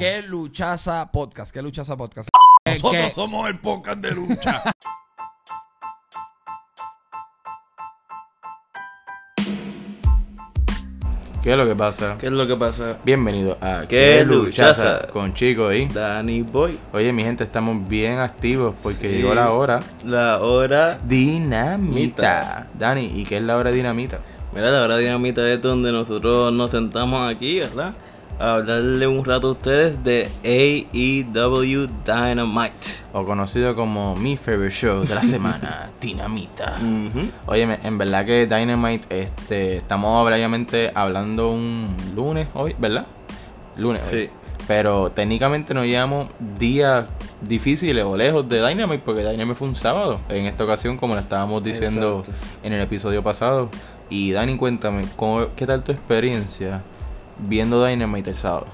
¿Qué luchaza podcast? ¿Qué luchaza podcast? Nosotros ¿qué? somos el podcast de lucha. ¿Qué es lo que pasa? ¿Qué es lo que pasa? Bienvenido a ¿Qué luchaza? con Chico y Danny Boy. Oye, mi gente, estamos bien activos porque Sí. llegó la hora La hora. dinamita. Dani, ¿y qué es la hora dinamita? Mira, la hora dinamita es donde nosotros nos sentamos aquí, ¿verdad? A hablarle un rato a ustedes de AEW Dynamite. O conocido como mi favorite show de la semana, Dinamita. Oye, en verdad que Dynamite, este, estamos obviamente hablando un lunes hoy, ¿verdad? Lunes hoy. Sí. Pero técnicamente no llevamos días difíciles o lejos de Dynamite porque Dynamite fue un sábado. En esta ocasión, como le estábamos diciendo Exacto. en el episodio pasado. Y Dani, cuéntame, ¿cómo- ¿qué tal tu experiencia viendo Dynamite el sábado?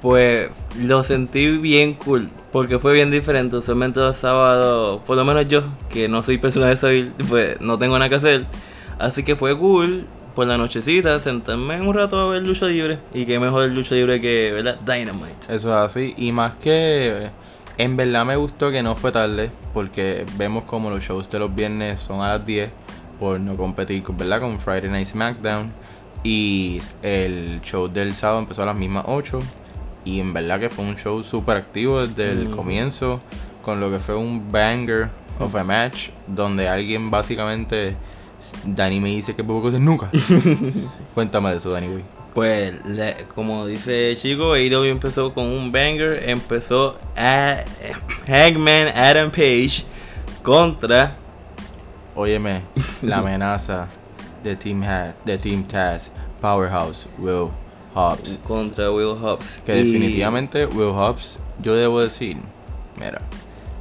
Pues lo sentí bien cool, porque fue bien diferente. Usualmente los sábados, por lo menos yo, que no soy persona de salir, pues no tengo nada que hacer. Así que fue cool por la nochecita sentarme un rato a ver lucha libre. Y qué mejor el lucha libre que, ¿verdad? Dynamite. Eso es así. Y más que en verdad me gustó que no fue tarde, porque vemos como los shows de los viernes son a las 10 por no competir con, ¿verdad? con Friday Night SmackDown. Y el show del sábado empezó a las mismas 8. Y en verdad que fue un show súper activo desde el Mm. comienzo, con lo que fue un banger of a match, donde alguien básicamente. Dani me dice que puedo cosas nunca. Cuéntame de eso, Dani. güey. Pues, le- como dice Chico, AEW empezó con un banger. Empezó a Hangman Adam Page contra Óyeme, la amenaza de Team, ha de Team Taz, Powerhouse, Will Hobbs. contra Will Hobbs. Que Y- definitivamente Will Hobbs, yo debo decir, mira,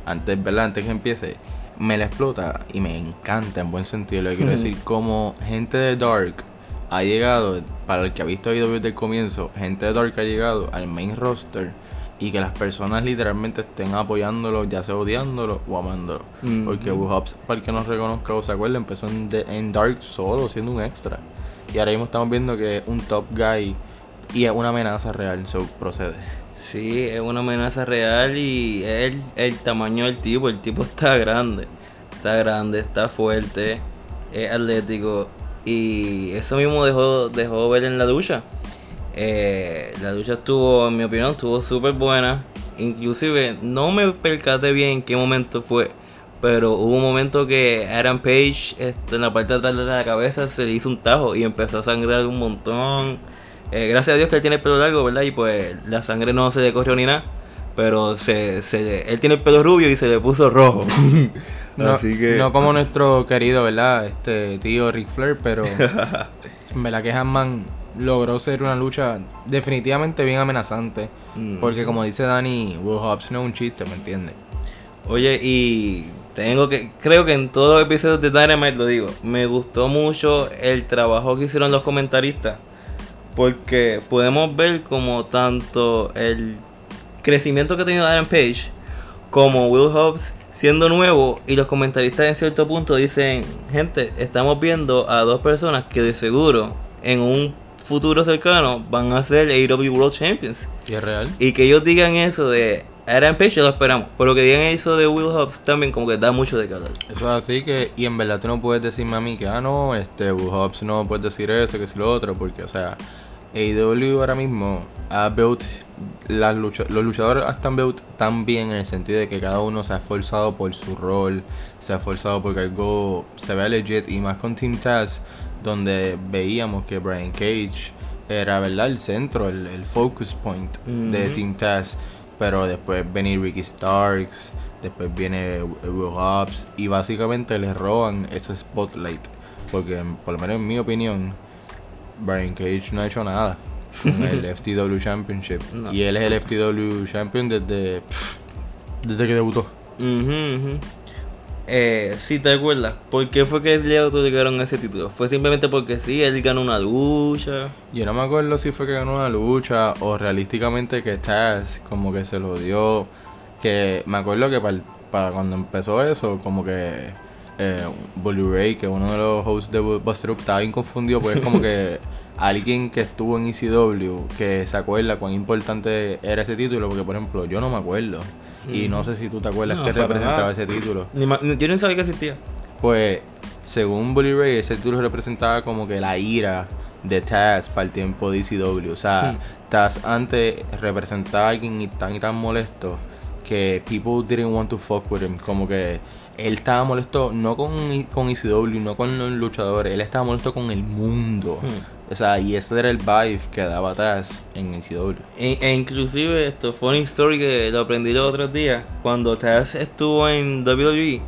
antes, ¿verdad? Antes que empiece, me la explota y me encanta en buen sentido. Lo que quiero decir, como gente de Dark ha llegado, para el que ha visto AEW desde el comienzo, gente de Dark ha llegado al main roster y que las personas literalmente estén apoyándolo, ya sea odiándolo o amándolo. Porque Hobbs, para el que no reconozca o se acuerde, empezó en, The- en Dark solo, siendo un extra. Y ahora mismo estamos viendo que es un top guy y es una amenaza real, so procede. Sí, es una amenaza real y es el, el tamaño del tipo. El tipo está grande. Está grande, está fuerte, es atlético. Y eso mismo dejó, dejó ver en la ducha. Eh, la ducha estuvo, en mi opinión, estuvo súper buena. Inclusive no me percaté bien en qué momento fue. Pero hubo un momento que Adam Page este, en la parte de atrás de la cabeza se le hizo un tajo y empezó a sangrar un montón. Eh, gracias a Dios que él tiene el pelo largo, ¿verdad? Y pues la sangre no se le corrió ni nada. Pero se, se, él tiene el pelo rubio y se le puso rojo. No, Así que... no como nuestro querido, ¿verdad? Este tío Ric Flair, pero en verdad que Hanman logró ser una lucha definitivamente bien amenazante. Mm. Porque como dice Dani, Will Hobbs no es un chiste, ¿me entiendes? Oye, y tengo que, creo que en todos los episodios de Dynamite lo digo, me gustó mucho el trabajo que hicieron los comentaristas, porque podemos ver como tanto el crecimiento que ha tenido Adam Page, como Will Hobbs siendo nuevo, y los comentaristas en cierto punto dicen, gente, estamos viendo a dos personas que de seguro en un futuro cercano van a ser AEW World Champions. Y es real. Y que ellos digan eso de Adam Page, lo esperamos. Pero que digan eso de Will Hobbs también como que da mucho de calor. Eso es así que, y en verdad tú no puedes decirme a mí que, ah, no, este, Will Hobbs no puedes decir eso, que si lo otro, porque, o sea, AEW ahora mismo ha built, las lucha los luchadores están built tan bien en el sentido de que cada uno se ha esforzado por su rol, se ha esforzado porque algo se vea legit, y más con Team Taz, donde veíamos que Brian Cage era, ¿verdad?, el centro, el, el focus point de. Team Taz, pero después viene Ricky Starks, después viene Will Hobbs y básicamente le roban ese spotlight. Porque por lo menos en mi opinión, Brian Cage no ha hecho nada con el FTW Championship. No. Y él es el FTW Champion desde, pff, desde que debutó. Ujú, ujú. Eh, si te acuerdas, ¿por qué fue que le otorgaron ese título? ¿Fue simplemente porque sí, él ganó una lucha? Yo no me acuerdo si fue que ganó una lucha o realísticamente que Taz como que se lo dio. Que me acuerdo que para, cuando empezó eso, como que eh, Bully Ray, que uno de los hosts de Buster Up, estaba bien confundido porque es como que alguien que estuvo en ECW que se acuerda cuán importante era ese título, porque por ejemplo yo no me acuerdo. Y no sé si tú te acuerdas No, que representaba nada. ese título. Ni Yo no sabía que existía. Pues, según Bully Ray, ese título representaba como que la ira de Taz para el tiempo de ECW. O sea, Taz antes representaba a alguien y tan y tan molesto que people didn't want to fuck with him. Como que él estaba molesto no con, con ECW, no con los luchadores, él estaba molesto con el mundo. O sea, y ese era el vibe que daba Taz en ECW. E, e inclusive esto funny story que lo aprendí los otros días cuando Taz estuvo en WWE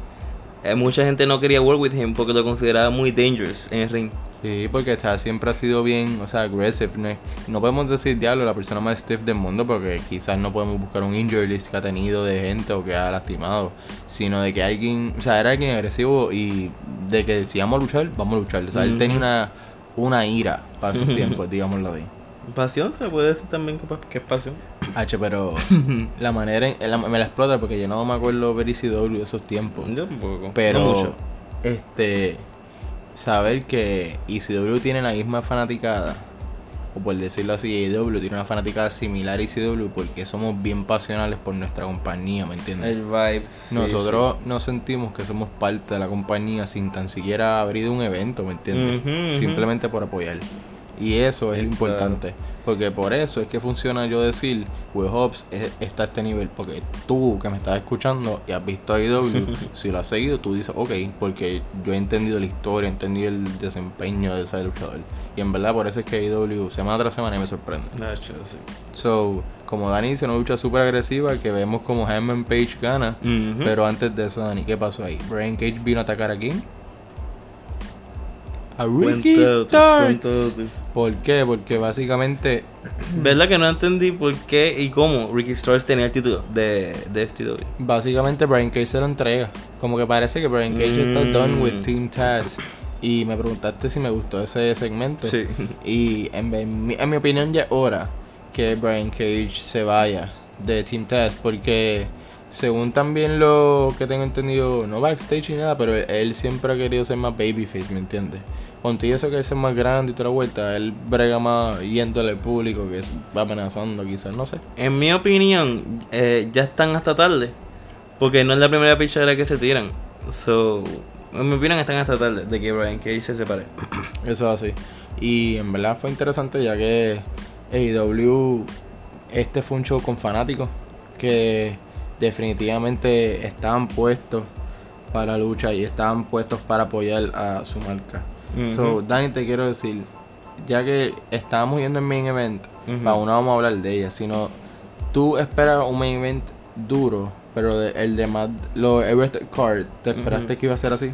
eh, mucha gente no quería work with him porque lo consideraba muy dangerous en el ring Sí, porque está, siempre ha sido bien, o sea, aggressive. No, no podemos decir diablo la persona más stiff del mundo porque quizás no podemos buscar un injury list que ha tenido de gente o que ha lastimado, sino de que alguien, o sea, era alguien agresivo y de que si vamos a luchar, vamos a luchar. O sea, él Ujú. tenía una, una ira para sus tiempos, digámoslo así. pasión se puede decir también que, es pasión H, pero la manera en, la- me la explota porque yo no me acuerdo ver de esos tiempos. yo un poco Pero, no mucho. este, saber que ECW tiene la misma fanaticada, o por decirlo así, AEW tiene una fanaticada similar a ECW porque somos bien pasionales por nuestra compañía, ¿me entiendes? el vibe sí, Nosotros nos sentimos que somos parte de la compañía sin tan siquiera haber ido a un evento, ¿me entiendes? Simplemente por apoyar. Y eso es lo Claro. importante. Porque por eso es que funciona yo decir, es- está a este nivel. Porque tú que me estás escuchando y has visto a IW, si lo has seguido, tú dices, ok, porque yo he entendido la historia, he entendido el desempeño de ese luchador. Y en verdad por eso es que IW semana tras semana me sorprende. sí. Nacho, sí. So, como Dani hizo una lucha súper agresiva que vemos como Hangman Page gana. Pero antes de eso, Dani, ¿qué pasó ahí? Brian Cage vino a atacar a quién? A Ricky Cuéntalo tú, Starks. cuéntalo tú. ¿Por qué? Porque básicamente ¿Verdad que no entendí por qué y cómo Ricky Starks tenía el título de, de FTW? Básicamente Brian Cage se lo entrega. Como que parece que Brian Cage está Mm. done with Team Taz. Y me preguntaste si me gustó ese segmento. Sí. Y en, en mi, en mi opinión ya es hora que Brian Cage se vaya de Team Taz. Porque según también lo que tengo entendido, no backstage ni nada, pero él, él siempre ha querido ser más babyface, ¿me entiendes? Contigo eso que él es más grande y toda la vuelta, él brega más yéndole al público que va amenazando quizás, no sé. En mi opinión, eh, ya están hasta tarde. Porque no es la primera pichadera que se tiran. So, en mi opinión, están hasta tarde de que Brian Cage se separe. Eso es así. Y en verdad fue interesante ya que AEW, este fue un show con fanáticos que definitivamente estaban puestos para la lucha y estaban puestos para apoyar a su marca. Ujú. So, Dani, te quiero decir, ya que estábamos viendo el main event, Ujú. aún no vamos a hablar de ella, sino tú esperas un main event duro, pero de- el de más, lo, el rest card, ¿te esperaste que iba a ser así?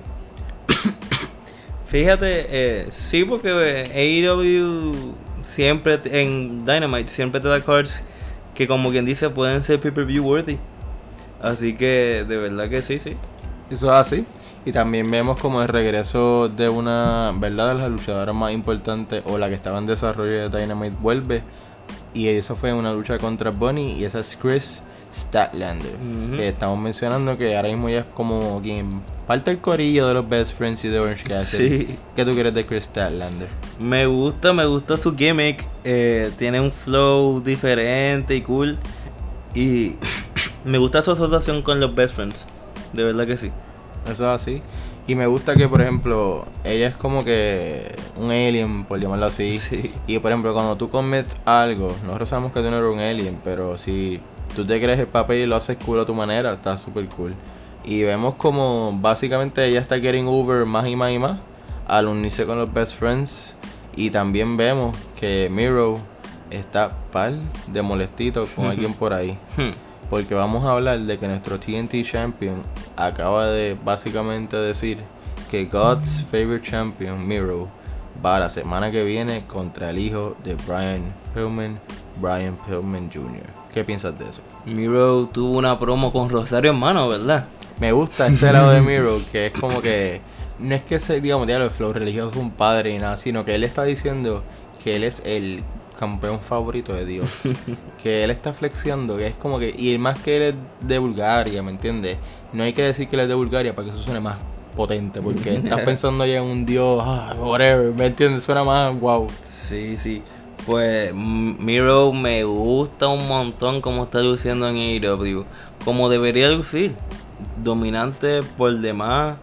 Fíjate, eh, sí, porque eh, AEW siempre en Dynamite siempre te da cards que, como quien dice, pueden ser pay-per-view worthy. Así que, de verdad que sí, sí. Eso es así. Y también vemos como el regreso de una, ¿verdad? De las luchadoras más importantes o la que estaba en desarrollo de Dynamite vuelve. Y eso fue una lucha contra Bunny y esa es Chris Statlander. Que estamos mencionando que ahora mismo ya es como quien parte el corillo de los Best Friends y de Orange Cassidy. Sí. ¿Qué tú quieres de Chris Statlander? Me gusta, me gusta su gimmick. eh, tiene un flow diferente y cool. Y me gusta su asociación con los best friends. De verdad que sí. Eso es así. Y me gusta que, por ejemplo, ella es como que un alien, por llamarlo así. Sí. Y, por ejemplo, cuando tú comes algo, nosotros sabemos que tú no eres un alien, pero si tú te crees el papel y lo haces cool a tu manera, está súper cool. Y vemos como básicamente ella está getting over más y más y más al unirse con los best friends. Y también vemos que Miro está pal de molestito con alguien por ahí. Porque vamos a hablar de que nuestro TNT Champion acaba de básicamente decir que God's favorite champion, Miro, va la semana que viene contra el hijo de Brian Pillman, Brian Pillman Jr. ¿Qué piensas de eso? Miro tuvo una promo con Rosario Hermano, ¿verdad? Me gusta este lado de Miro, que es como que no es que se digamos, diablo, el flow religioso es un padre y nada, sino que él está diciendo que él es el campeón favorito de Dios. que él está flexiando, que es como que, y más que él es de Bulgaria, ¿me entiendes? No hay que decir que él es de Bulgaria para que eso suene más potente, porque estás pensando ya en un dios, ah, whatever, ¿me entiendes? Suena más wow. Sí, sí. Pues M- Miro me gusta un montón como está luciendo en AEW. Como debería lucir. Dominante por demás.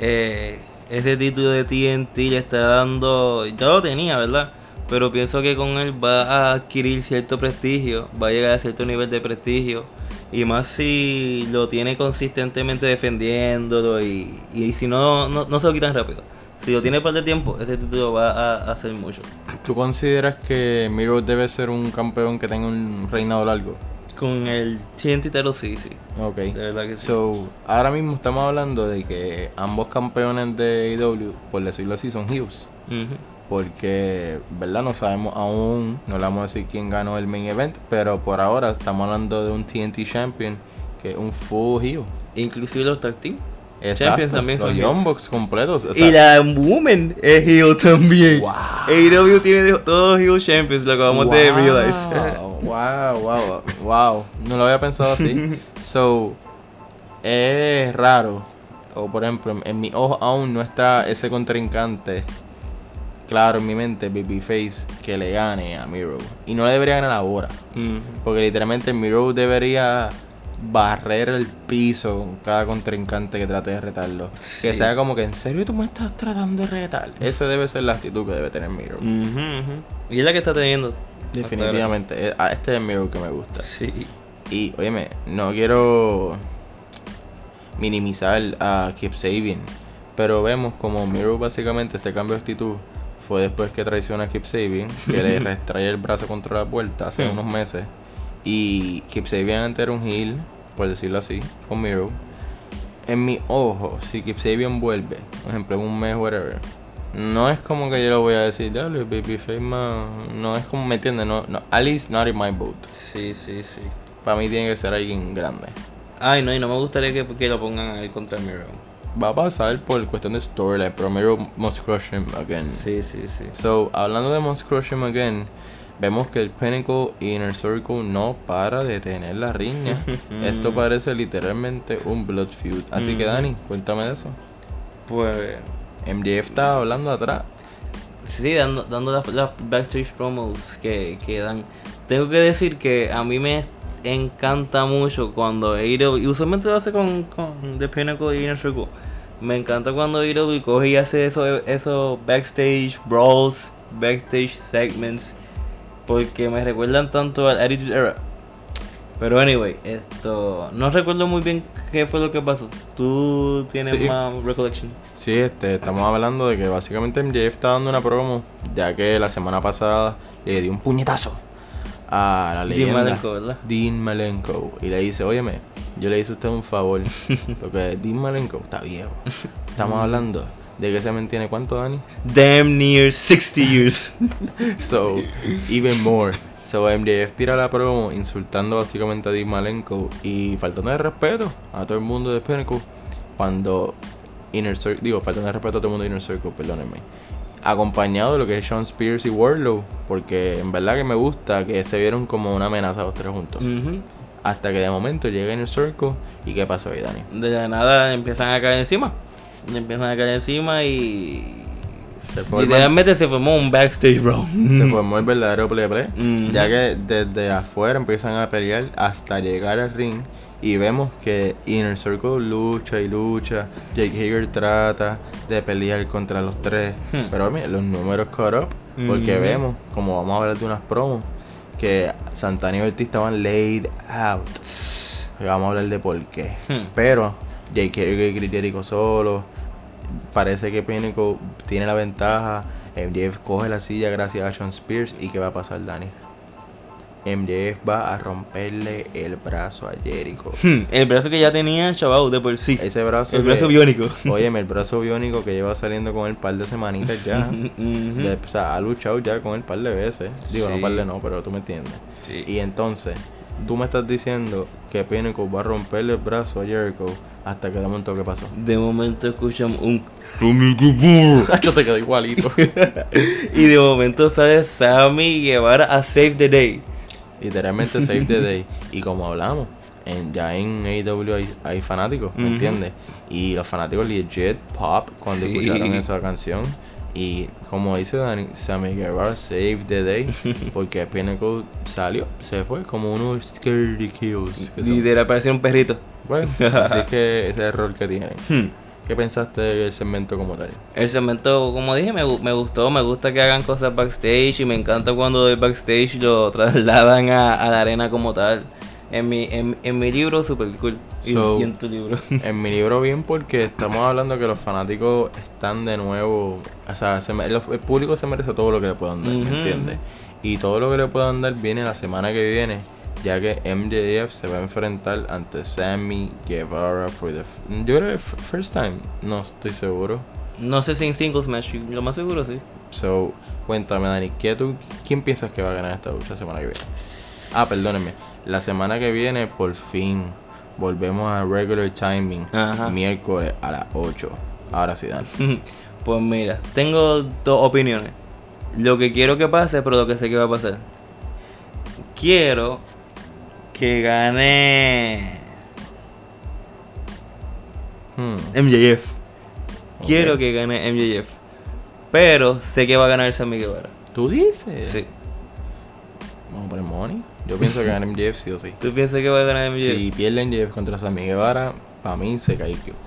Eh, ese título de TNT le está dando... Ya lo tenía, ¿verdad? Pero pienso que con él va a adquirir cierto prestigio. Va a llegar a cierto nivel de prestigio. Y más si lo tiene consistentemente defendiéndolo. Y, y si no, no, no se lo quitan rápido. Si lo tiene par de tiempo, ese título va a hacer mucho. ¿Tú consideras que Miro debe ser un campeón que tenga un reinado largo? Con el TNT Title sí, sí. Ok. De verdad que sí. So, ahora mismo estamos hablando de que ambos campeones de AEW, por decirlo así, son heels. Ujú. Porque, ¿verdad? No sabemos aún, no le vamos a decir quién ganó el main event, pero por ahora estamos hablando de un TNT Champion que es un full heel. Inclusive los tag team. Exacto. Champions también los son Young. Bucks completos. o sea, y la Woman es heel también. Wow. AEW tiene todos heel champions, lo acabamos de realize. wow, wow, wow. No lo había pensado así. so, es raro. O por ejemplo, en, en mi ojo aún no está ese contrincante. Claro, en mi mente, Babyface, que le gane a Miro. Y no le debería ganar ahora. Porque literalmente Miro debería barrer el piso con cada contrincante que trate de retarlo. Sí. Que sea como que, ¿en serio tú me estás tratando de retar? Esa debe ser la actitud que debe tener Miro. Y es la que está teniendo. Definitivamente. Eh, ah, Este es Miro que me gusta. Sí. Y, óyeme, no quiero minimizar a Keep Sabian. Pero vemos como Miro básicamente este cambio de actitud fue después que traiciona a Keep Sabian, que le retrae el brazo contra la puerta hace unos meses. Y Keep Sabian antes era un heel, por decirlo así, con Miro. En mi ojo, si Keep Sabian vuelve, por ejemplo, en un mes, whatever, no es como que yo lo voy a decir, dale, Babyface, man. No es como, ¿me entiendes? No, no, at least not in my boat. Sí, sí, sí. Para mí tiene que ser alguien grande. Ay, no, y no me gustaría que, que lo pongan ahí contra Miro. Va a pasar por cuestión de storyline, pero Miro must crush him again. Sí, sí, sí. So, hablando de must crush him again, vemos que el Pinnacle y Inner Circle no para de tener la riña. Esto parece literalmente un blood feud. Así que. Dani, cuéntame de eso. Pues MJF está hablando atrás. Sí, dando, dando las, las backstage promos que, que dan. Tengo que decir que a mí me encanta mucho cuando AEW, y usualmente lo hace con, con The Pinnacle y Inner Circle. Me encanta cuando AEW coge y hace esos eso backstage brawls, backstage segments, porque me recuerdan tanto al Attitude Era. Pero anyway, esto no recuerdo muy bien qué fue lo que pasó. ¿Tú tienes Sí. más recollection? Sí, este, estamos hablando de que básicamente MJF está dando una promo, ya que la semana pasada le dio un puñetazo a la Dean leyenda Malenko, ¿verdad? Dean Malenko y le dice, óyeme, yo le hice a usted un favor, porque Dean Malenko está viejo. Estamos hablando de que se mantiene cuánto, Dani? Damn near 60 years. So, even more. So, MJF tira la promo insultando básicamente a Dean Malenko y faltando de respeto a todo el mundo de Pinnacle. Cuando Inner Circle, digo, faltando de respeto a todo el mundo de Inner Circle, perdónenme. Acompañado de lo que es Sean Spears y Warlow, porque en verdad que me gusta que se vieron como una amenaza los tres juntos. Hasta que de momento llega Inner Circle y ¿qué pasó ahí, Dani? De nada empiezan a caer encima. Empiezan a caer encima y. Se forma- Literalmente se formó un backstage, bro. Se formó el verdadero play play. Mm. Ya que desde afuera empiezan a pelear hasta llegar al ring. Y vemos que Inner Circle lucha y lucha. Jake Hager trata de pelear contra los tres. Hmm. Pero mira, los números caught up. Porque Mhm. vemos, como vamos a hablar de unas promos, que Santana y Ortiz estaban laid out. Vamos a hablar de por qué. Hmm. Pero Hager y Jericho solo. Parece que Pinnacle tiene la ventaja. MJF coge la silla gracias a Sean Spears. ¿Y qué va a pasar, Dani? MJF va a romperle el brazo a Jericho. El brazo que ya tenía, chaval, de por sí. Ese brazo. El que- brazo biónico. Óyeme, el brazo biónico que lleva saliendo con él par de semanitas ya. De- o sea, ha luchado ya con él par de veces. Digo, no par de no, pero tú me entiendes. Sí. Y entonces, tú me estás diciendo que Pinnacle va a romperle el brazo a Jericho hasta que de momento que pasó. De momento escuchamos un. Yo te quedo igualito. Y de momento sale Sammy Guevara a Save the Day. Literalmente save the day. Y como hablamos, en, ya en AEW hay, hay fanáticos, ¿me entiendes? Y los fanáticos legit pop cuando Sí. escucharon esa canción. Y como dice Dani, Sammy Guevara saved the day. Porque Pinnacle salió, se fue como unos scaredy kills. Y de parecer un perrito. Bueno, así es que ese es el rol que tienen. Hmm. ¿Qué pensaste del segmento como tal? El segmento, como dije, me, me gustó, me gusta que hagan cosas backstage y me encanta cuando del backstage lo trasladan a, a la arena como tal. En mi, en, en mi libro, super cool. Y, So- y en tu libro. En mi libro bien porque estamos hablando que los fanáticos están de nuevo, o sea, se los- el público se merece todo lo que le puedan dar, Ujú. ¿me entiendes? Y todo lo que le puedan dar viene la semana que viene, ya que MJF se va a enfrentar ante Sammy Guevara for the yo creo que first time, no estoy seguro. No sé si en singles match, lo más seguro sí. So, cuéntame Dani, ¿qué tú, ¿quién piensas que va a ganar esta lucha la semana que viene? Ah, perdónenme, la semana que viene por fin volvemos a regular timing, Ajá. miércoles a las 8. Ahora sí, Dani. Pues mira, tengo dos opiniones. Lo que quiero que pase, pero lo que sé que va a pasar. Quiero que gane Hmm, MJF. Quiero que gane MJF. Pero sé que va a ganar Sammy Guevara. ¿Tú dices? Sí. Vamos a poner money. Yo pienso que gana MJF sí o sí. ¿Tú piensas que va a ganar MJF? Si pierde MJF contra Sammy Guevara, para mí se cae el kiosco.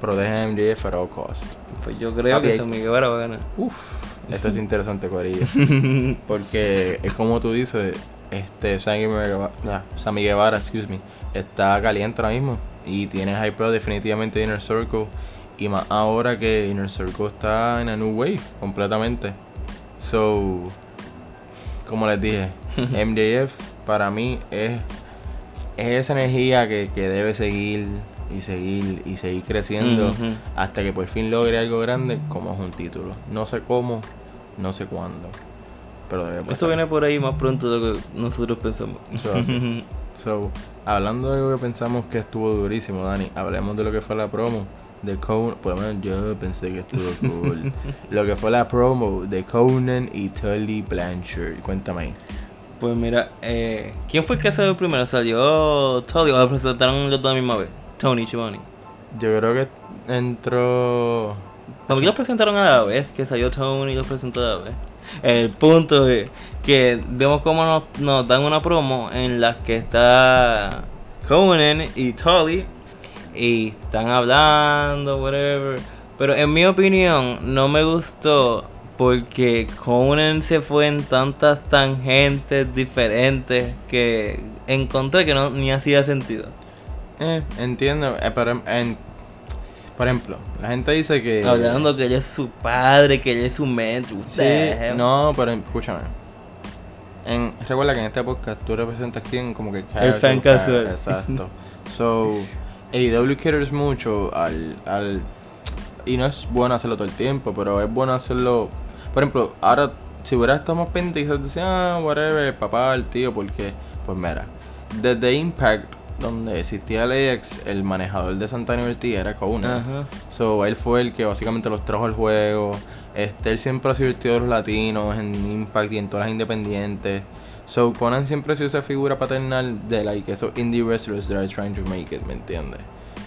Protege a MJF at all cost. Pues yo creo Papi, que Sammy Guevara va a ganar. Uf, esto es interesante, Corillo. Porque es como tú dices, este Sammy Guevara, ah, Sammy Guevara, excuse me, está caliente ahora mismo y tiene hypeo definitivamente Inner Circle y más ahora que Inner Circle está en a new wave completamente. So, como les dije, MJF para mí es, es esa energía que, que debe seguir y seguir y seguir creciendo hasta que por fin logre algo grande como es un título. No sé cómo, no sé cuándo, pero. Eso viene por ahí más pronto de lo que nosotros pensamos. So, hablando de algo que pensamos que estuvo durísimo, Dani, hablemos de lo que fue la promo de Conan. Por lo menos yo pensé que estuvo cool. lo que fue la promo de Conan y Tully Blanchard. Cuéntame ahí. Pues mira, eh, ¿quién fue el que salió primero? ¿Salió Tony o lo presentaron los dos a la misma vez? Tony Chimoni. Yo creo que entró. Mí los presentaron a la vez, que salió Tony y los presentó a la vez. El punto es que vemos cómo nos, dan una promo en la que está Conan y Tully y están hablando, whatever. Pero en mi opinión no me gustó porque Conan se fue en tantas tangentes diferentes que encontré que no ni hacía sentido. Eh, entiendo, eh, pero en- por ejemplo, la gente dice que. Hablando que él es su padre, que él es su mentor. what Sí, hell. no, pero escúchame. En, recuerda que en este podcast tú representas quién como que casual fan casual. Exacto. So, AEW caters mucho al, al y no es bueno hacerlo todo el tiempo, pero es bueno hacerlo. Por ejemplo, ahora si hubiera estado más pendiente quizás decía, ah, whatever, el papá, el tío, porque pues mira, desde Impact donde existía LAX, el manejador de Santana Ortiz era Conan. Ajá. So, él fue el que básicamente los trajo al juego. Este, él siempre ha sido el tío de los latinos en Impact y en todas las independientes. So, Conan siempre ha sido esa figura paternal de like esos indie wrestlers that are trying to make it, ¿me entiendes?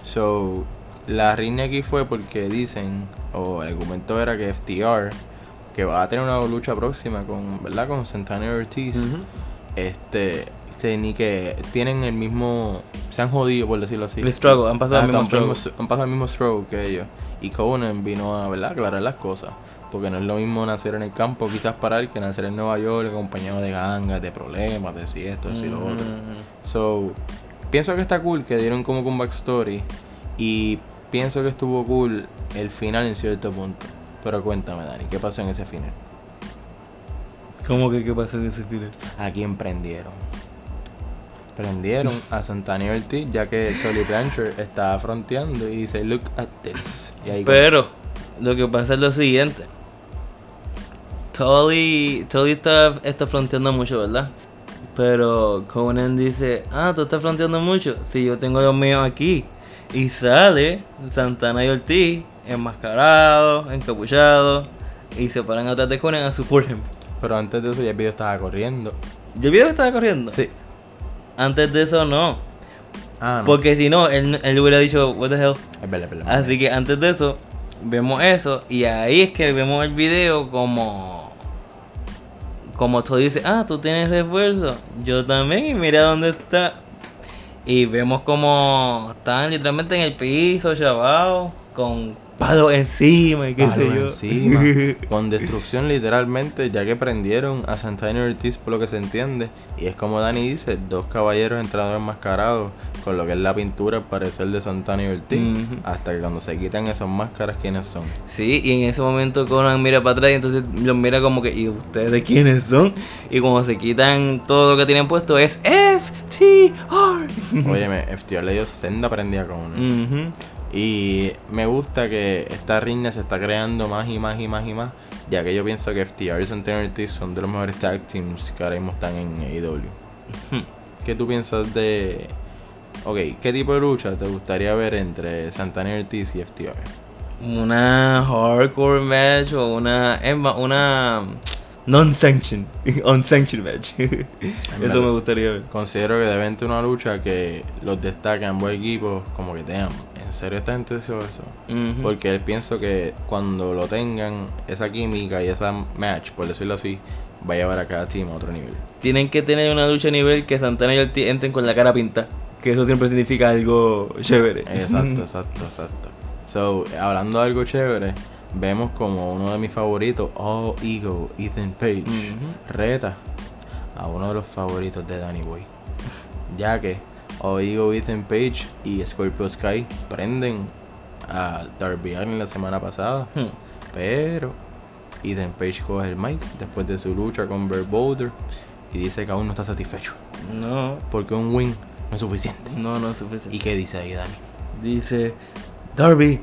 So, la riña aquí fue porque dicen, o el argumento era que FTR, que va a tener una lucha próxima con, ¿verdad? Con Santana Ortiz, este, se- ni que tienen el mismo, se han jodido por decirlo así. El struggle, han pasado el mismo struggle. han pasado el mismo struggle que ellos. Y Conan vino a ¿verdad? aclarar las cosas. Porque no es lo mismo nacer en el campo, quizás parar, que nacer en Nueva York acompañado de gangas, de problemas, de si esto, de si lo otro. Mm. So, pienso que está cool que dieron como un backstory. Y pienso que estuvo cool el final en cierto punto. Pero cuéntame, Dani, ¿qué pasó en ese final? ¿Cómo que qué pasó en ese final? ¿A quién prendieron? Prendieron a Santana Ortiz, ya que Tolly Blanchard estaba fronteando y dice, look at this. Y ahí Pero lo que pasa es lo siguiente. Tully, Tully está, está fronteando mucho, ¿verdad? Pero Conan dice, ah, tú estás fronteando mucho. Si yo tengo los míos aquí. Y sale Santana y Ortiz enmascarados, encapuchados. Y se paran atrás de Conan a him. Pero antes de eso ya el video estaba corriendo. ¿Yo vi que estaba corriendo? Sí. Antes de eso no. Ah, no. Porque si no, él, él hubiera dicho, what the hell. Es verdad, es verdad. Así que antes de eso, vemos eso. Y ahí es que vemos el video como. Como tú dices, ah, tú tienes refuerzo. Yo también, y mira dónde está. Y vemos como están literalmente en el piso, chavados, con palos encima y qué sé yo. encima, con destrucción literalmente, ya que prendieron a Santana Ortiz por lo que se entiende. Y es como Dani dice, dos caballeros entrados enmascarados con lo que es la pintura al parecer de Santana y Ortiz. Hasta que cuando se quitan esas máscaras, ¿quiénes son? Sí, y en ese momento Conan mira para atrás y entonces los mira como que, ¿y ustedes quiénes son? Y cuando se quitan todo lo que tienen puesto es FTR. Óyeme, FTR le dio senda prendida con uno. Ujú. Y me gusta que esta riña se está creando más y más y más y más. Ya que yo pienso que FTR y Santana Ortiz son de los mejores tag teams que ahora mismo están en AEW. Hmm. ¿Qué tú piensas de... Ok, ¿qué tipo de lucha te gustaría ver entre Santana Ortiz y FTR? Una hardcore match o una. una. Non-sanction. Unsanctioned match. Eso me gustaría ver. Considero que deben tener una lucha que los destaque a ambos equipos como que te amo. ¿En serio gente hizo eso? Ujú. Porque él pienso que cuando lo tengan, esa química y esa match, por decirlo así, va a llevar a cada team a otro nivel. Tienen que tener una lucha a nivel que Santana y Ortiz entren con la cara pinta. Que eso siempre significa algo chévere. Exacto, exacto, exacto. So, hablando de algo chévere, vemos como uno de mis favoritos, All Ego, Ethan Page, reta a uno de los favoritos de Danny Boy. Ya que All Ego, Ethan Page y Scorpio Sky prenden a Darby Allin la semana pasada. Hmm. Pero Ethan Page coge el mic después de su lucha con Bert Boulder y dice que aún no está satisfecho. No, Porque un win no es suficiente. no, no es suficiente. ¿Y qué dice ahí, Dani? Dice, Darby,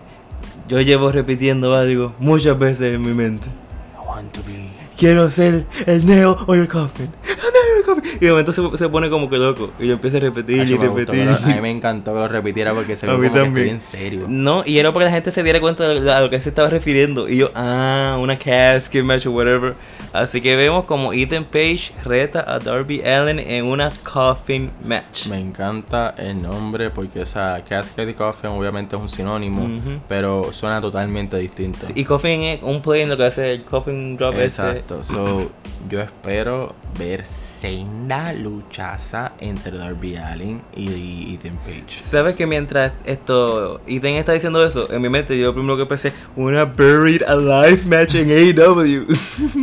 yo llevo repitiendo algo muchas veces en mi mente. I want to be. Quiero ser el nail on your coffin. Y de momento se, se pone como que loco. Y yo empiezo a repetir y gustó que repetir. lo- a mí me encantó que lo repitiera porque se mí como que también. estoy en serio. No, y era para que la gente se diera cuenta de a lo que se estaba refiriendo. Y yo, ah, una casket match o whatever. Así que vemos como Ethan Page reta a Darby Allen en una coffin match. Me encanta el nombre porque, o sea, Cascade y Coffin obviamente es un sinónimo, pero suena totalmente distinto. Sí, Y coffin es un play en lo que hace el coffin drop este. Exacto. So, yo espero ver senda luchaza entre Darby Allin y, y Ethan Page. ¿Sabes que mientras esto Ethan está diciendo eso, en mi mente yo primero que pensé una Buried Alive match en AEW?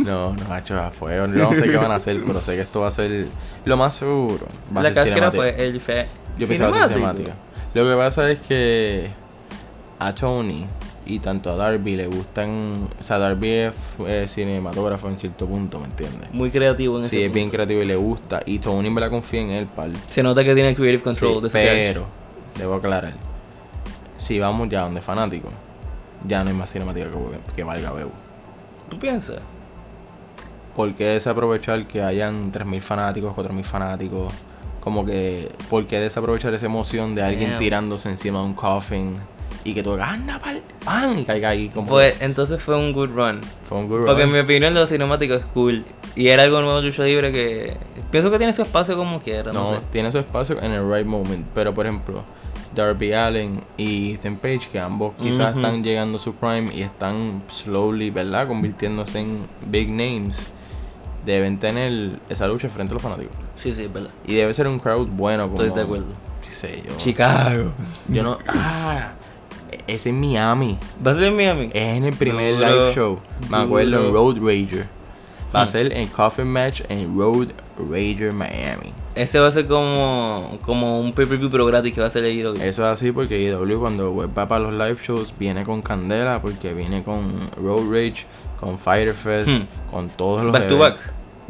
No, no, macho, a fuego. Yo no sé qué van a hacer, pero sé que esto va a ser lo más seguro. Va La a ser cáscara cinemática. fue el fe. Yo pensaba que era cinemática. Lo que pasa es que a Tony y tanto a Darby le gustan. O sea, Darby es eh, cinematógrafo en cierto punto, ¿me entiendes? Muy creativo en Sí, ese es bien creativo y le gusta. Y Tony me la confía en él, pal. Se nota que tiene creative control Sí, de ese pero, debo aclarar. Si vamos ya donde fanático, ya no hay más cinemática que, que valga Bebo. ¿Tú piensas? ¿Por qué desaprovechar que hayan 3.000 fanáticos, 4.000 fanáticos? Como que, ¿por qué desaprovechar esa emoción de alguien Damn. tirándose encima de un coffin y que tú anda, pal, pan, y caiga ahí? Como Pues entonces fue un good run. fue un good Porque en run. mi opinión los cinemáticos es cool. Y era algo nuevo de lucha libre que pienso que tiene su espacio como quiera, no, No, sé. tiene su espacio en el right moment. Pero, por ejemplo, Darby Allen y Ethan Page, que ambos quizás están llegando a su prime y están slowly, ¿verdad? Convirtiéndose en big names. Deben tener esa lucha frente a los fanáticos. Sí, sí, es verdad. Y debe ser un crowd bueno. Como, Estoy de acuerdo. Sí, sé yo. Chicago. Yo no. Ah, es en Miami. ¿Va a ser en Miami? Es en el primer Duro, live show. Me acuerdo en. Road Rager. Va a Hmm. ser en Coffin Match en Road Rager Miami. Ese va a ser como, como un pay-per-view pero gratis que va a ser el Eso es así porque IW cuando va para los live shows viene con candela porque viene con Road Rage, con Fighter Fest, Hmm. con todos los Back to back.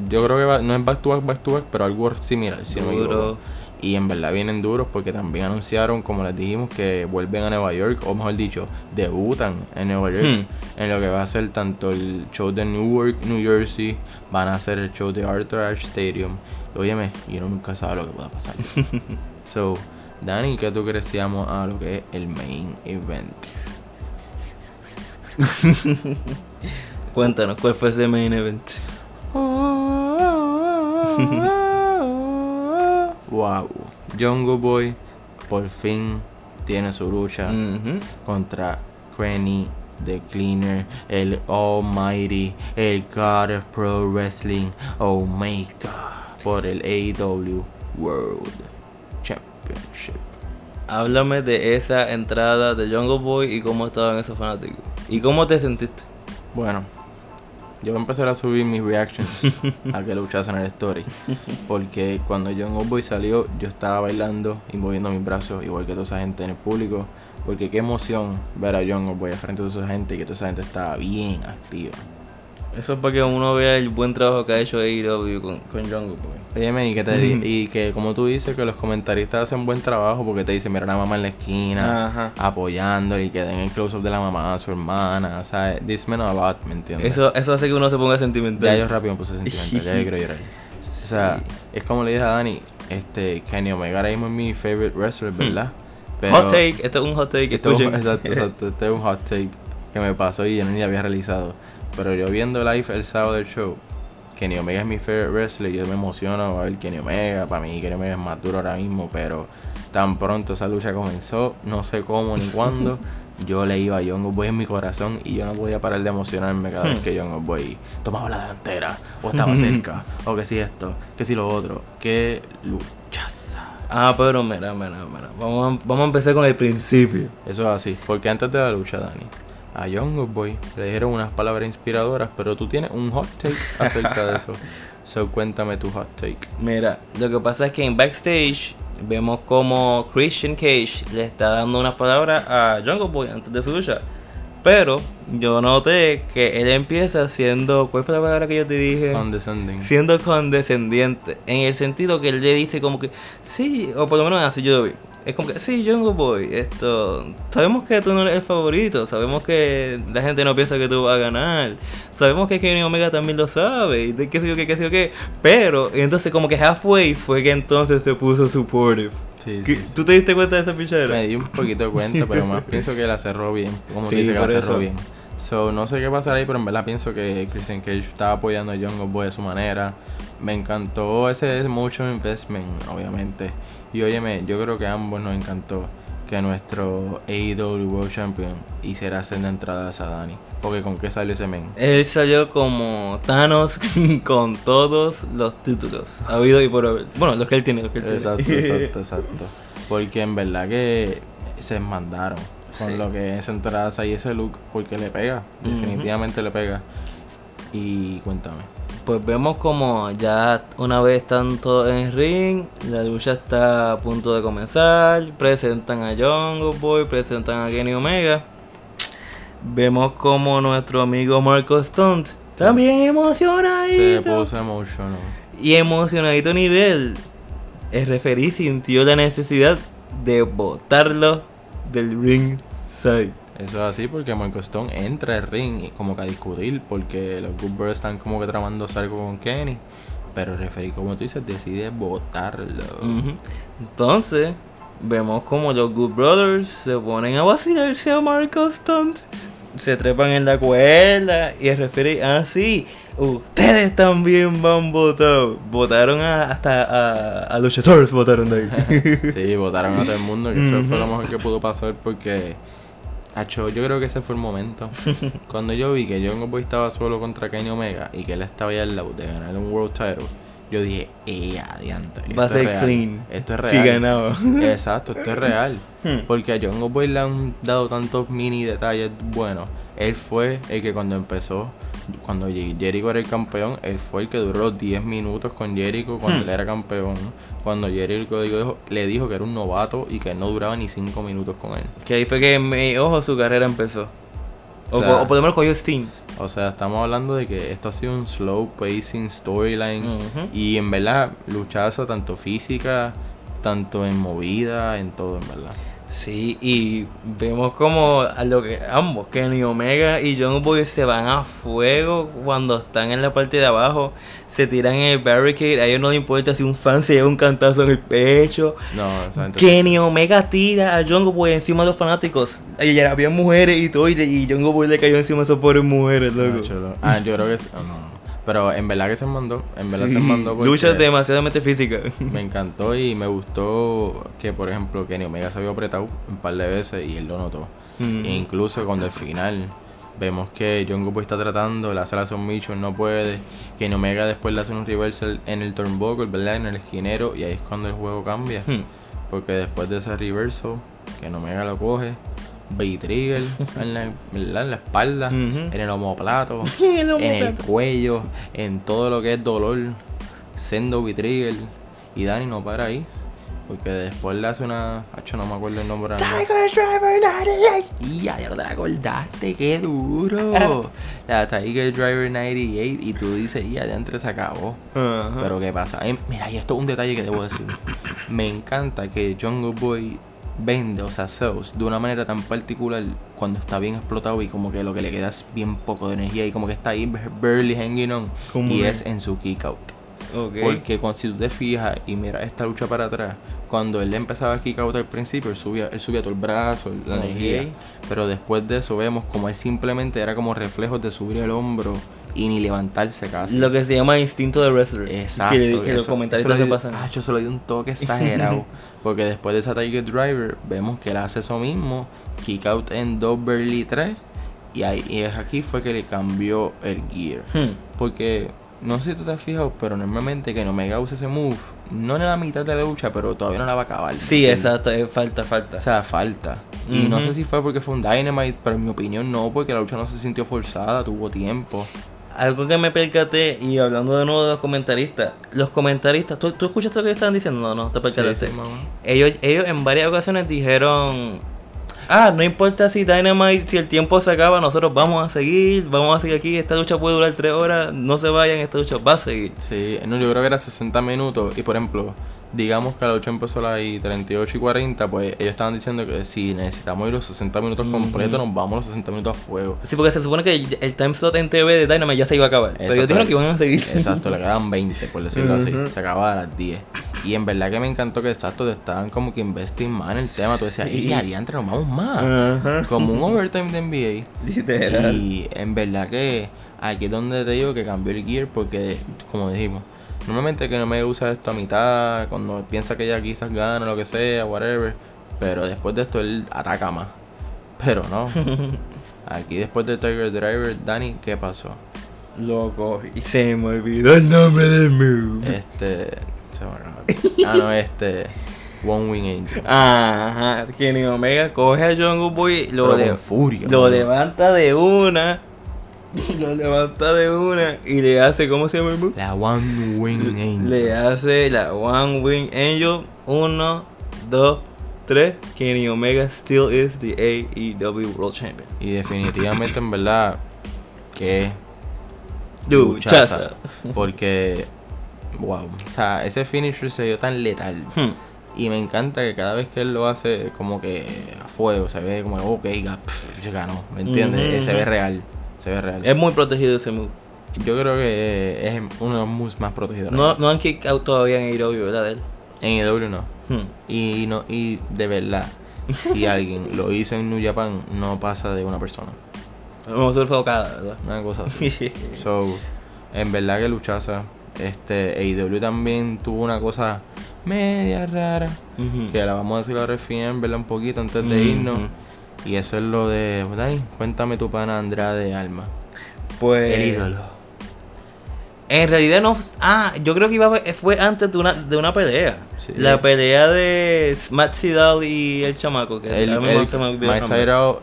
Yo creo que va- no es back to back, back to back, pero algo similar, si me Duro. Y en verdad vienen duros porque también anunciaron, como les dijimos, que vuelven a Nueva York, o mejor dicho, debutan en Nueva York. Hmm. En lo que va a ser tanto el show de Newark, New Jersey, van a hacer el show de Arthur Ashe Stadium. Óyeme, y uno nunca sabe lo que pueda pasar. so, Dani, ¿qué tú vamos a lo que es el main event? Cuéntanos, ¿cuál fue ese main event? wow. Jungle Boy por fin tiene su lucha contra Cranny, The Cleaner, el Almighty, el God of Pro Wrestling, Omega, por el AEW World Championship. Háblame de esa entrada de Jungle Boy y cómo estaban esos fanáticos. ¿Y cómo te sentiste? Bueno, yo voy a empezar a subir mis reactions a que luchasen en el story. Porque cuando John Boy salió, yo estaba bailando y moviendo mis brazos, igual que toda esa gente en el público. Porque qué emoción ver a John Boy frente a toda esa gente y que toda esa gente estaba bien activa. Eso es para que uno vea el buen trabajo que ha hecho AEW con, con Jungle Boy. Óyeme, y que, te di- y que como tú dices, que los comentaristas hacen buen trabajo porque te dicen, mira la mamá en la esquina, Ajá. apoyándole y que den el close-up de la mamá a su hermana. O sea, this meant a lot, ¿me entiendes? Eso, eso hace que uno se ponga sentimental. Ya yo rápido me puse sentimental, ya yo quiero llorar. O sea, es como le dije a Dani, este, Kenny Omega ahora mismo es mi favorite wrestler, ¿verdad? hot take, esto es un hot take. Esto es un- escuchen. exacto, exacto, este es un hot take que me pasó y yo ni había realizado. Pero yo viendo live el sábado del show, Kenny Omega es mi favorite wrestler y yo me emociono a ver Kenny Omega. Para mí Kenny Omega es más duro ahora mismo, pero tan pronto esa lucha comenzó, no sé cómo ni cuándo, yo le iba a Young Boy en mi corazón y yo no podía parar de emocionarme cada vez que Young Boy tomaba la delantera o estaba cerca, o que si esto, que si lo otro. Qué luchaza. Ah, pero mira, mira, mira. Vamos a, vamos a empezar con el principio. Eso es así, porque antes de la lucha, Dani, a Young Boy le dijeron unas palabras inspiradoras, pero tú tienes un hot take acerca de eso. So, cuéntame tu hot take. Mira, lo que pasa es que en backstage vemos como Christian Cage le está dando unas palabras a Jungle Boy antes de su lucha. Pero yo noté que él empieza siendo. ¿Cuál fue la palabra que yo te dije? Condescending. siendo condescendiente. En el sentido que él le dice como que, sí, o por lo menos así yo lo vi. Es como que, sí, Jungle Boy, esto, sabemos que tú no eres el favorito, sabemos que la gente no piensa que tú vas a ganar, sabemos que Kenny Omega también lo sabe, y de qué sé yo qué, qué sé yo qué, pero entonces como que halfway fue que entonces se puso supportive. Sí, ¿Qué- sí, sí. ¿Tú te diste cuenta de esa pichera? Me di un poquito de cuenta, pero más pienso que la cerró bien. Como Sí, dice que la cerró eso. bien. So, no sé qué pasará ahí, pero en verdad pienso que Christian Cage estaba apoyando a Jungle Boy de su manera. Me encantó ese mucho investment, obviamente. Y óyeme, yo creo que a ambos nos encantó que nuestro AEW World Champion hiciera senda entradas a Dani. Porque con qué salió ese men. Él salió como Thanos con todos los títulos, habido y por haber. Bueno, los que él tiene, los que él tiene. Exacto, exacto, exacto. Porque en verdad que se mandaron con Sí. lo que es entradas y ese look, porque le pega, definitivamente le pega. Y cuéntame. Pues vemos como ya una vez están todos en el ring, la lucha está a punto de comenzar, presentan a Jungle Boy, presentan a Kenny Omega. Vemos como nuestro amigo Marco Stunt también Se emocionadito. puso emotional. Y emocionadito nivel. El referí sintió la necesidad de botarlo del ring side. Eso es así porque Marco Stone entra al ring y como que a discutir porque los Good Brothers están como que tramando algo con Kenny. Pero el referee, como tú dices, decide votarlo. Entonces, vemos como los Good Brothers se ponen a vacilarse a Marco Stunt. Se trepan en la cuerda y el referee, ah, sí, ustedes también van votados. Votaron a- hasta a, a luchadores, votaron de ahí. Sí, votaron a todo el mundo, que eso fue lo mejor que pudo pasar porque. Acho, yo creo que ese fue el momento. Cuando yo vi que Jungle Boy estaba solo contra Kenny Omega y que él estaba ahí al lado de ganar un World Title, yo dije, ¡eh, adiante! Va a es ser clean. Esto es Si real. ganaba. Exacto, esto es real. Hmm. Porque a Jungle Boy le han dado tantos mini detalles buenos. Él fue el que cuando empezó, cuando Jericho era el campeón, él fue el que duró 10 minutos con Jericho cuando Hmm. él era campeón. Cuando Jericho dijo- le dijo que era un novato y que él no duraba ni 5 minutos con él. Que ahí fue que, me, ojo, su carrera empezó. O, O sea- o menos cogió Steam. O sea, estamos hablando de que esto ha sido un slow pacing storyline. Y en verdad, luchaza tanto física, tanto en movida, en todo, en verdad. Sí, y vemos como a lo que ambos, Kenny Omega y John Boy se van a fuego cuando están en la parte de abajo, se tiran en el barricade, a ellos no les importa si un fan se lleva un cantazo en el pecho. No, Kenny Omega tira a Jungle Boy encima de los fanáticos. Y ya había mujeres y todo, y, y Jungle Boy le cayó encima a esas pobres mujeres, Ah, loco. chulo. Ah, yo creo que es- oh, no, no. Pero en verdad que se mandó. En verdad se mandó Lucha demasiadamente física. me encantó y me gustó que, por ejemplo, Kenny Omega se había apretado un par de veces y él lo notó. Mm. E incluso cuando al final vemos que Jungle Boy está tratando, le hace la submission, no puede. Kenny Omega después le hace un reversal en el turnbuckle, ¿verdad? En el esquinero y ahí es cuando el juego cambia. Hmm. Porque después de ese reversal, Kenny Omega lo coge. B-Trigger en en la espalda, en el omoplato, En el en el omoplato. cuello, en todo lo que es dolor, sendo B-Trigger. Y Dani no para ahí. Porque después le hace una. Hacho, no me acuerdo el nombre. ahora mismo. Y ya te la acordaste, qué duro. la Tiger Driver 98. Y tú dices, ya adentro se acabó. Pero ¿qué pasa? Eh, mira, y esto es un detalle que debo decir. Me encanta que Jungle Boy vende, o sea, Zeus, de una manera tan particular cuando está bien explotado y como que lo que le queda es bien poco de energía y como que está ahí barely hanging on. ¿Cómo Y es? es en su kick out. Porque cuando, si tú te fijas y miras esta lucha para atrás, cuando él empezaba a kick out al principio, él subía, él subía todo el brazo, la energía. Pero después de eso vemos como él simplemente era como reflejos de subir el hombro y ni levantarse casi. Lo que se llama instinto de wrestler. Exacto. Que, que los comentaristas eso le di- pasan. Ah, yo se lo di un toque exagerado. Porque después de esa Tiger Driver, vemos que él hace eso mismo. Kick out en 2 Burley 3. Y ahí y es aquí fue que le cambió el gear. Hmm. Porque no sé si tú te has fijado, pero normalmente que no me usa ese move, no en la mitad de la lucha, pero todavía no la va a acabar. Sí, exacto. falta, falta. O sea, falta. Y no sé si fue porque fue un Dynamite, pero en mi opinión no, porque la lucha no se sintió forzada, tuvo tiempo. Algo que me percaté, y hablando de nuevo de los comentaristas, los comentaristas, ¿tú, tú escuchaste lo que estaban diciendo? No, no, te percataste. Sí, sí, mamá. ellos, ellos en varias ocasiones dijeron, ah, no importa si Dynamite, si el tiempo se acaba, nosotros vamos a seguir, vamos a seguir aquí, esta lucha puede durar tres horas, no se vayan, esta lucha va a seguir. Sí, no, yo creo que era 60 minutos. Y por ejemplo, digamos que la lucha empezó a las 38 y 40, pues ellos estaban diciendo que si necesitamos ir los 60 minutos completos, nos vamos los 60 minutos a fuego. Sí, porque se supone que el, el time slot en TV de Dynamite ya se iba a acabar, pero ellos Exacto. dijeron que iban a seguir. Exacto, le quedaban 20, por decirlo así. Se acababa a las 10. Y en verdad que me encantó que exacto, te estaban como que investing más en el tema. Tú decías, Sí. y adiante, nos vamos más. Ajá. Como un overtime de NBA. Literal. Y en verdad que aquí es donde te digo que cambió el gear porque, como dijimos, normalmente que no me gusta esto a mitad, cuando piensa que ya quizás gana, lo que sea, whatever. Pero después de esto él ataca más. Pero no. Aquí después de Tiger Driver, Dani, ¿qué pasó? Loco, y se me olvidó el nombre del move. Este. Se me. Ah, no, este. One Wing Angel. Ajá, Kenny Omega coge a Jungle Boy, lo, Pero le- con furia, lo levanta de una, lo levanta de una y le hace, ¿cómo se llama el move? La One Wing Angel. Le hace la One Wing Angel, uno, dos, tres. Kenny Omega still is the AEW World Champion. Y definitivamente, en verdad, que Luchaza. Porque, wow. O sea, ese finisher se dio tan letal. Hmm. Y me encanta que cada vez que él lo hace, como que a fuego, se ve como, ok, ya, pff, ganó. ¿Me entiendes? Se ve real. Se ve real. Es muy protegido ese move. Yo creo que es uno de los moves más protegidos. No, no han kick out todavía en AEW, ¿verdad? él? En IW no. Hmm. Y, no, y de verdad, si alguien lo hizo en New Japan, no pasa de una persona. Vamos a hacer fue Okada, ¿verdad? Una cosa así. So, en verdad que luchaza. Este, AEW también tuvo una cosa media rara. Que la vamos a decir ahora al final, ¿verdad? Un poquito antes de Ujú. irnos. Y eso es lo de. Dani, cuéntame tu pana Andrade Alma. Pues. El ídolo. En realidad no. Ah, yo creo que iba a- fue antes de una, de una pelea. Sí. La pelea de Matt Sydal y el chamaco. Que El, el, el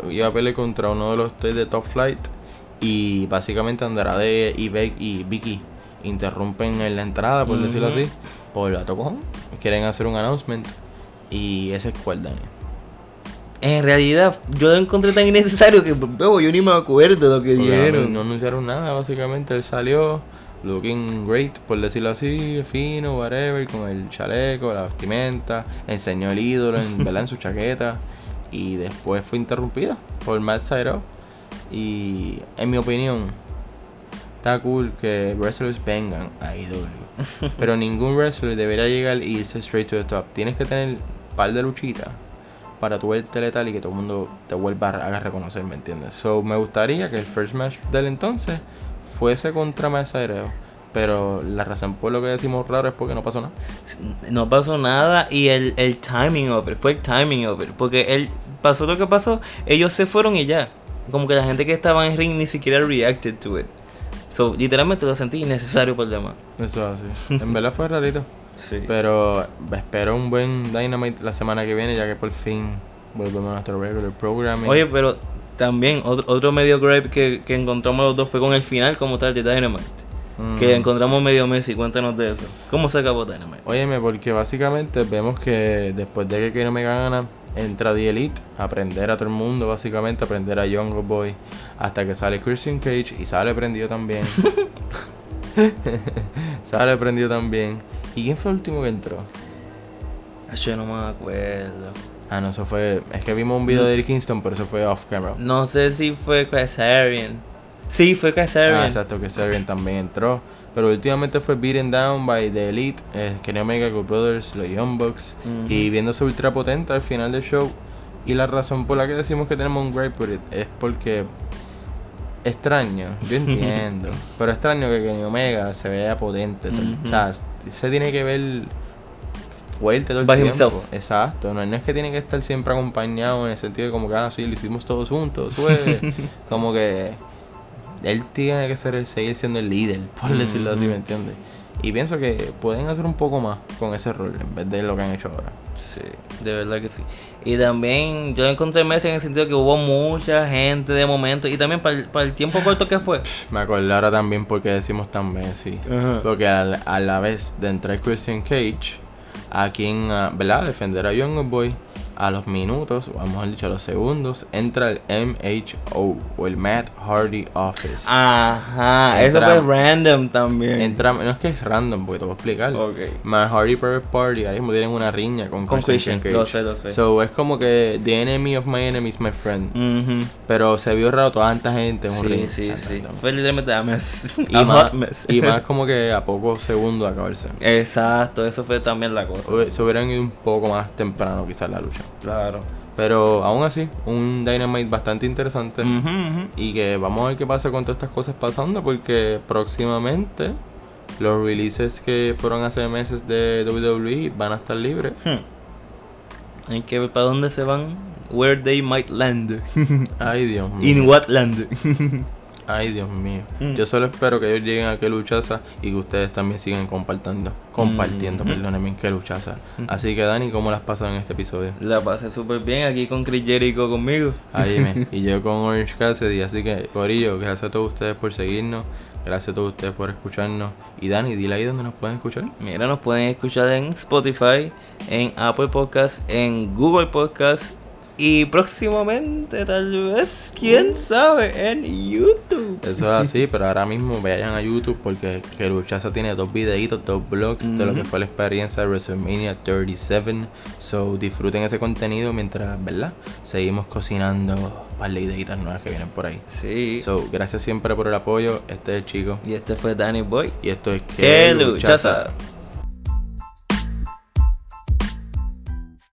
iba a pelear contra uno de los tres de Top Flight. Y básicamente Andrade y, Beck y Vicky interrumpen en la entrada, por decirlo así. Por la tocón. Quieren hacer un announcement. Y ese es cuál, Dani. En realidad, yo lo encontré tan innecesario que bebo, yo ni me acuerdo de lo que no, dijeron. no anunciaron nada, básicamente. Él salió looking great, por decirlo así, fino, whatever, con el chaleco, la vestimenta. Enseñó el ídolo en, en su chaqueta. Y después fue interrumpida por Matt Sydal. Y en mi opinión, está cool que wrestlers vengan a IW. Pero ningún wrestler debería llegar e irse straight to the top. Tienes que tener un par de luchitas para tu verte letal y que todo el mundo te vuelva a reconocer, ¿me entiendes? So, me gustaría que el first match del entonces fuese contra Mesareo. Pero la razón por lo que decimos raro es porque no pasó nada. No pasó nada y el, el timing of it, fue el timing of it. Porque él pasó lo que pasó, ellos se fueron y ya. Como que la gente que estaba en el ring ni siquiera reacted to it. So, literalmente lo sentí innecesario por demás. Eso es así. En verdad fue rarito. Sí. Pero espero un buen Dynamite la semana que viene, ya que por fin volvemos a nuestro regular programming. Oye, pero también otro, otro medio gripe que, que encontramos los dos fue con el final como tal de Dynamite. Mm. Que encontramos medio Messi, cuéntanos de eso. ¿Cómo se acabó Dynamite? Óyeme, porque básicamente vemos que después de que Kenny Omega gana, entra The Elite a aprender a todo el mundo, básicamente, aprender a Young Boy, hasta que sale Christian Cage y sale prendido también. sale prendido también. ¿Y quién fue el último que entró? Ah, Yo no me acuerdo. Ah, no, eso fue. Es que vimos un video de Eric Kingston, pero eso fue off camera. No sé si fue Kazarian. Sí, fue Kazarian. Ah, exacto, que Serbian también entró. Pero últimamente fue beaten down by The Elite, eh, Kenny Omega, Good Brothers, los Young Bucks. Y viéndose ultra potente al final del show. Y la razón por la que decimos que tenemos un gripe with it es porque. Extraño, yo entiendo. pero extraño que Kenny Omega se vea potente. O sea, se tiene que ver fuerte todo el By tiempo. himself. Exacto, no, no es que tiene que estar siempre acompañado en el sentido de como que, ah, sí, lo hicimos todos juntos, como que él tiene que ser el, seguir siendo el líder, por decirlo así, ¿me entiendes? Y pienso que pueden hacer un poco más con ese rol en vez de lo que han hecho ahora. Sí, de verdad que sí. Y también yo encontré Messi en el sentido que hubo mucha gente de momento. Y también para el, para el tiempo corto que fue. Me acordé ahora también porque decimos tan Messi. Porque a, a la vez de entrar Christian Cage, a quien, ah, ¿verdad? Defender a Young Boy, a los minutos, o vamos a dicho a los segundos, entra el MHO o el Matt Hardy Office. Ajá, eso fue random también. Entra, no es que es random, porque te voy a explicar. Ok. Matt Hardy Private Party ahora mismo tienen una riña con, Con Christian, Cage. lo sé, lo sé. So es como que the enemy of my enemy is my friend. Pero se vio raro toda tanta gente en un Sí, ring. sí, sí. Fue literalmente a mess. Y A más, mess. y más como que a pocos segundos acabarse. Exacto, eso fue también la cosa. Se hubieran ido un poco más temprano quizás la lucha. Claro. Pero aún así, un Dynamite bastante interesante. Y que vamos a ver qué pasa con todas estas cosas pasando. Porque próximamente los releases que fueron hace meses de WWE van a estar libres. Hmm. Hay que ver para dónde se van. Where they might land. Ay, Dios mío. In what land. Ay, Dios mío. Mm. Yo solo espero que ellos lleguen a que luchaza y que ustedes también sigan compartiendo. Compartiendo, Mm. perdónenme, que luchaza. Así que, Dani, ¿cómo las pasado en este episodio? La pasé súper bien aquí con Chris Jericho conmigo. Ay, me- y yo con Orange Cassidy. Así que, Corillo, gracias a todos ustedes por seguirnos. Gracias a todos ustedes por escucharnos. Y Dani, dile ahí donde nos pueden escuchar. Mira, nos pueden escuchar en Spotify, en Apple Podcast, en Google Podcast y próximamente, tal vez, quién sabe, en YouTube. Eso es así, pero ahora mismo vayan a YouTube porque que Luchaza tiene dos videitos, dos blogs de lo que fue la experiencia de WrestleMania 37. So disfruten ese contenido mientras, ¿verdad? Seguimos cocinando un par de ideitas nuevas que vienen por ahí. Sí. So, gracias siempre por el apoyo. Este es el chico. y este fue Danny Boy. Y esto es ¡Qué luchaza!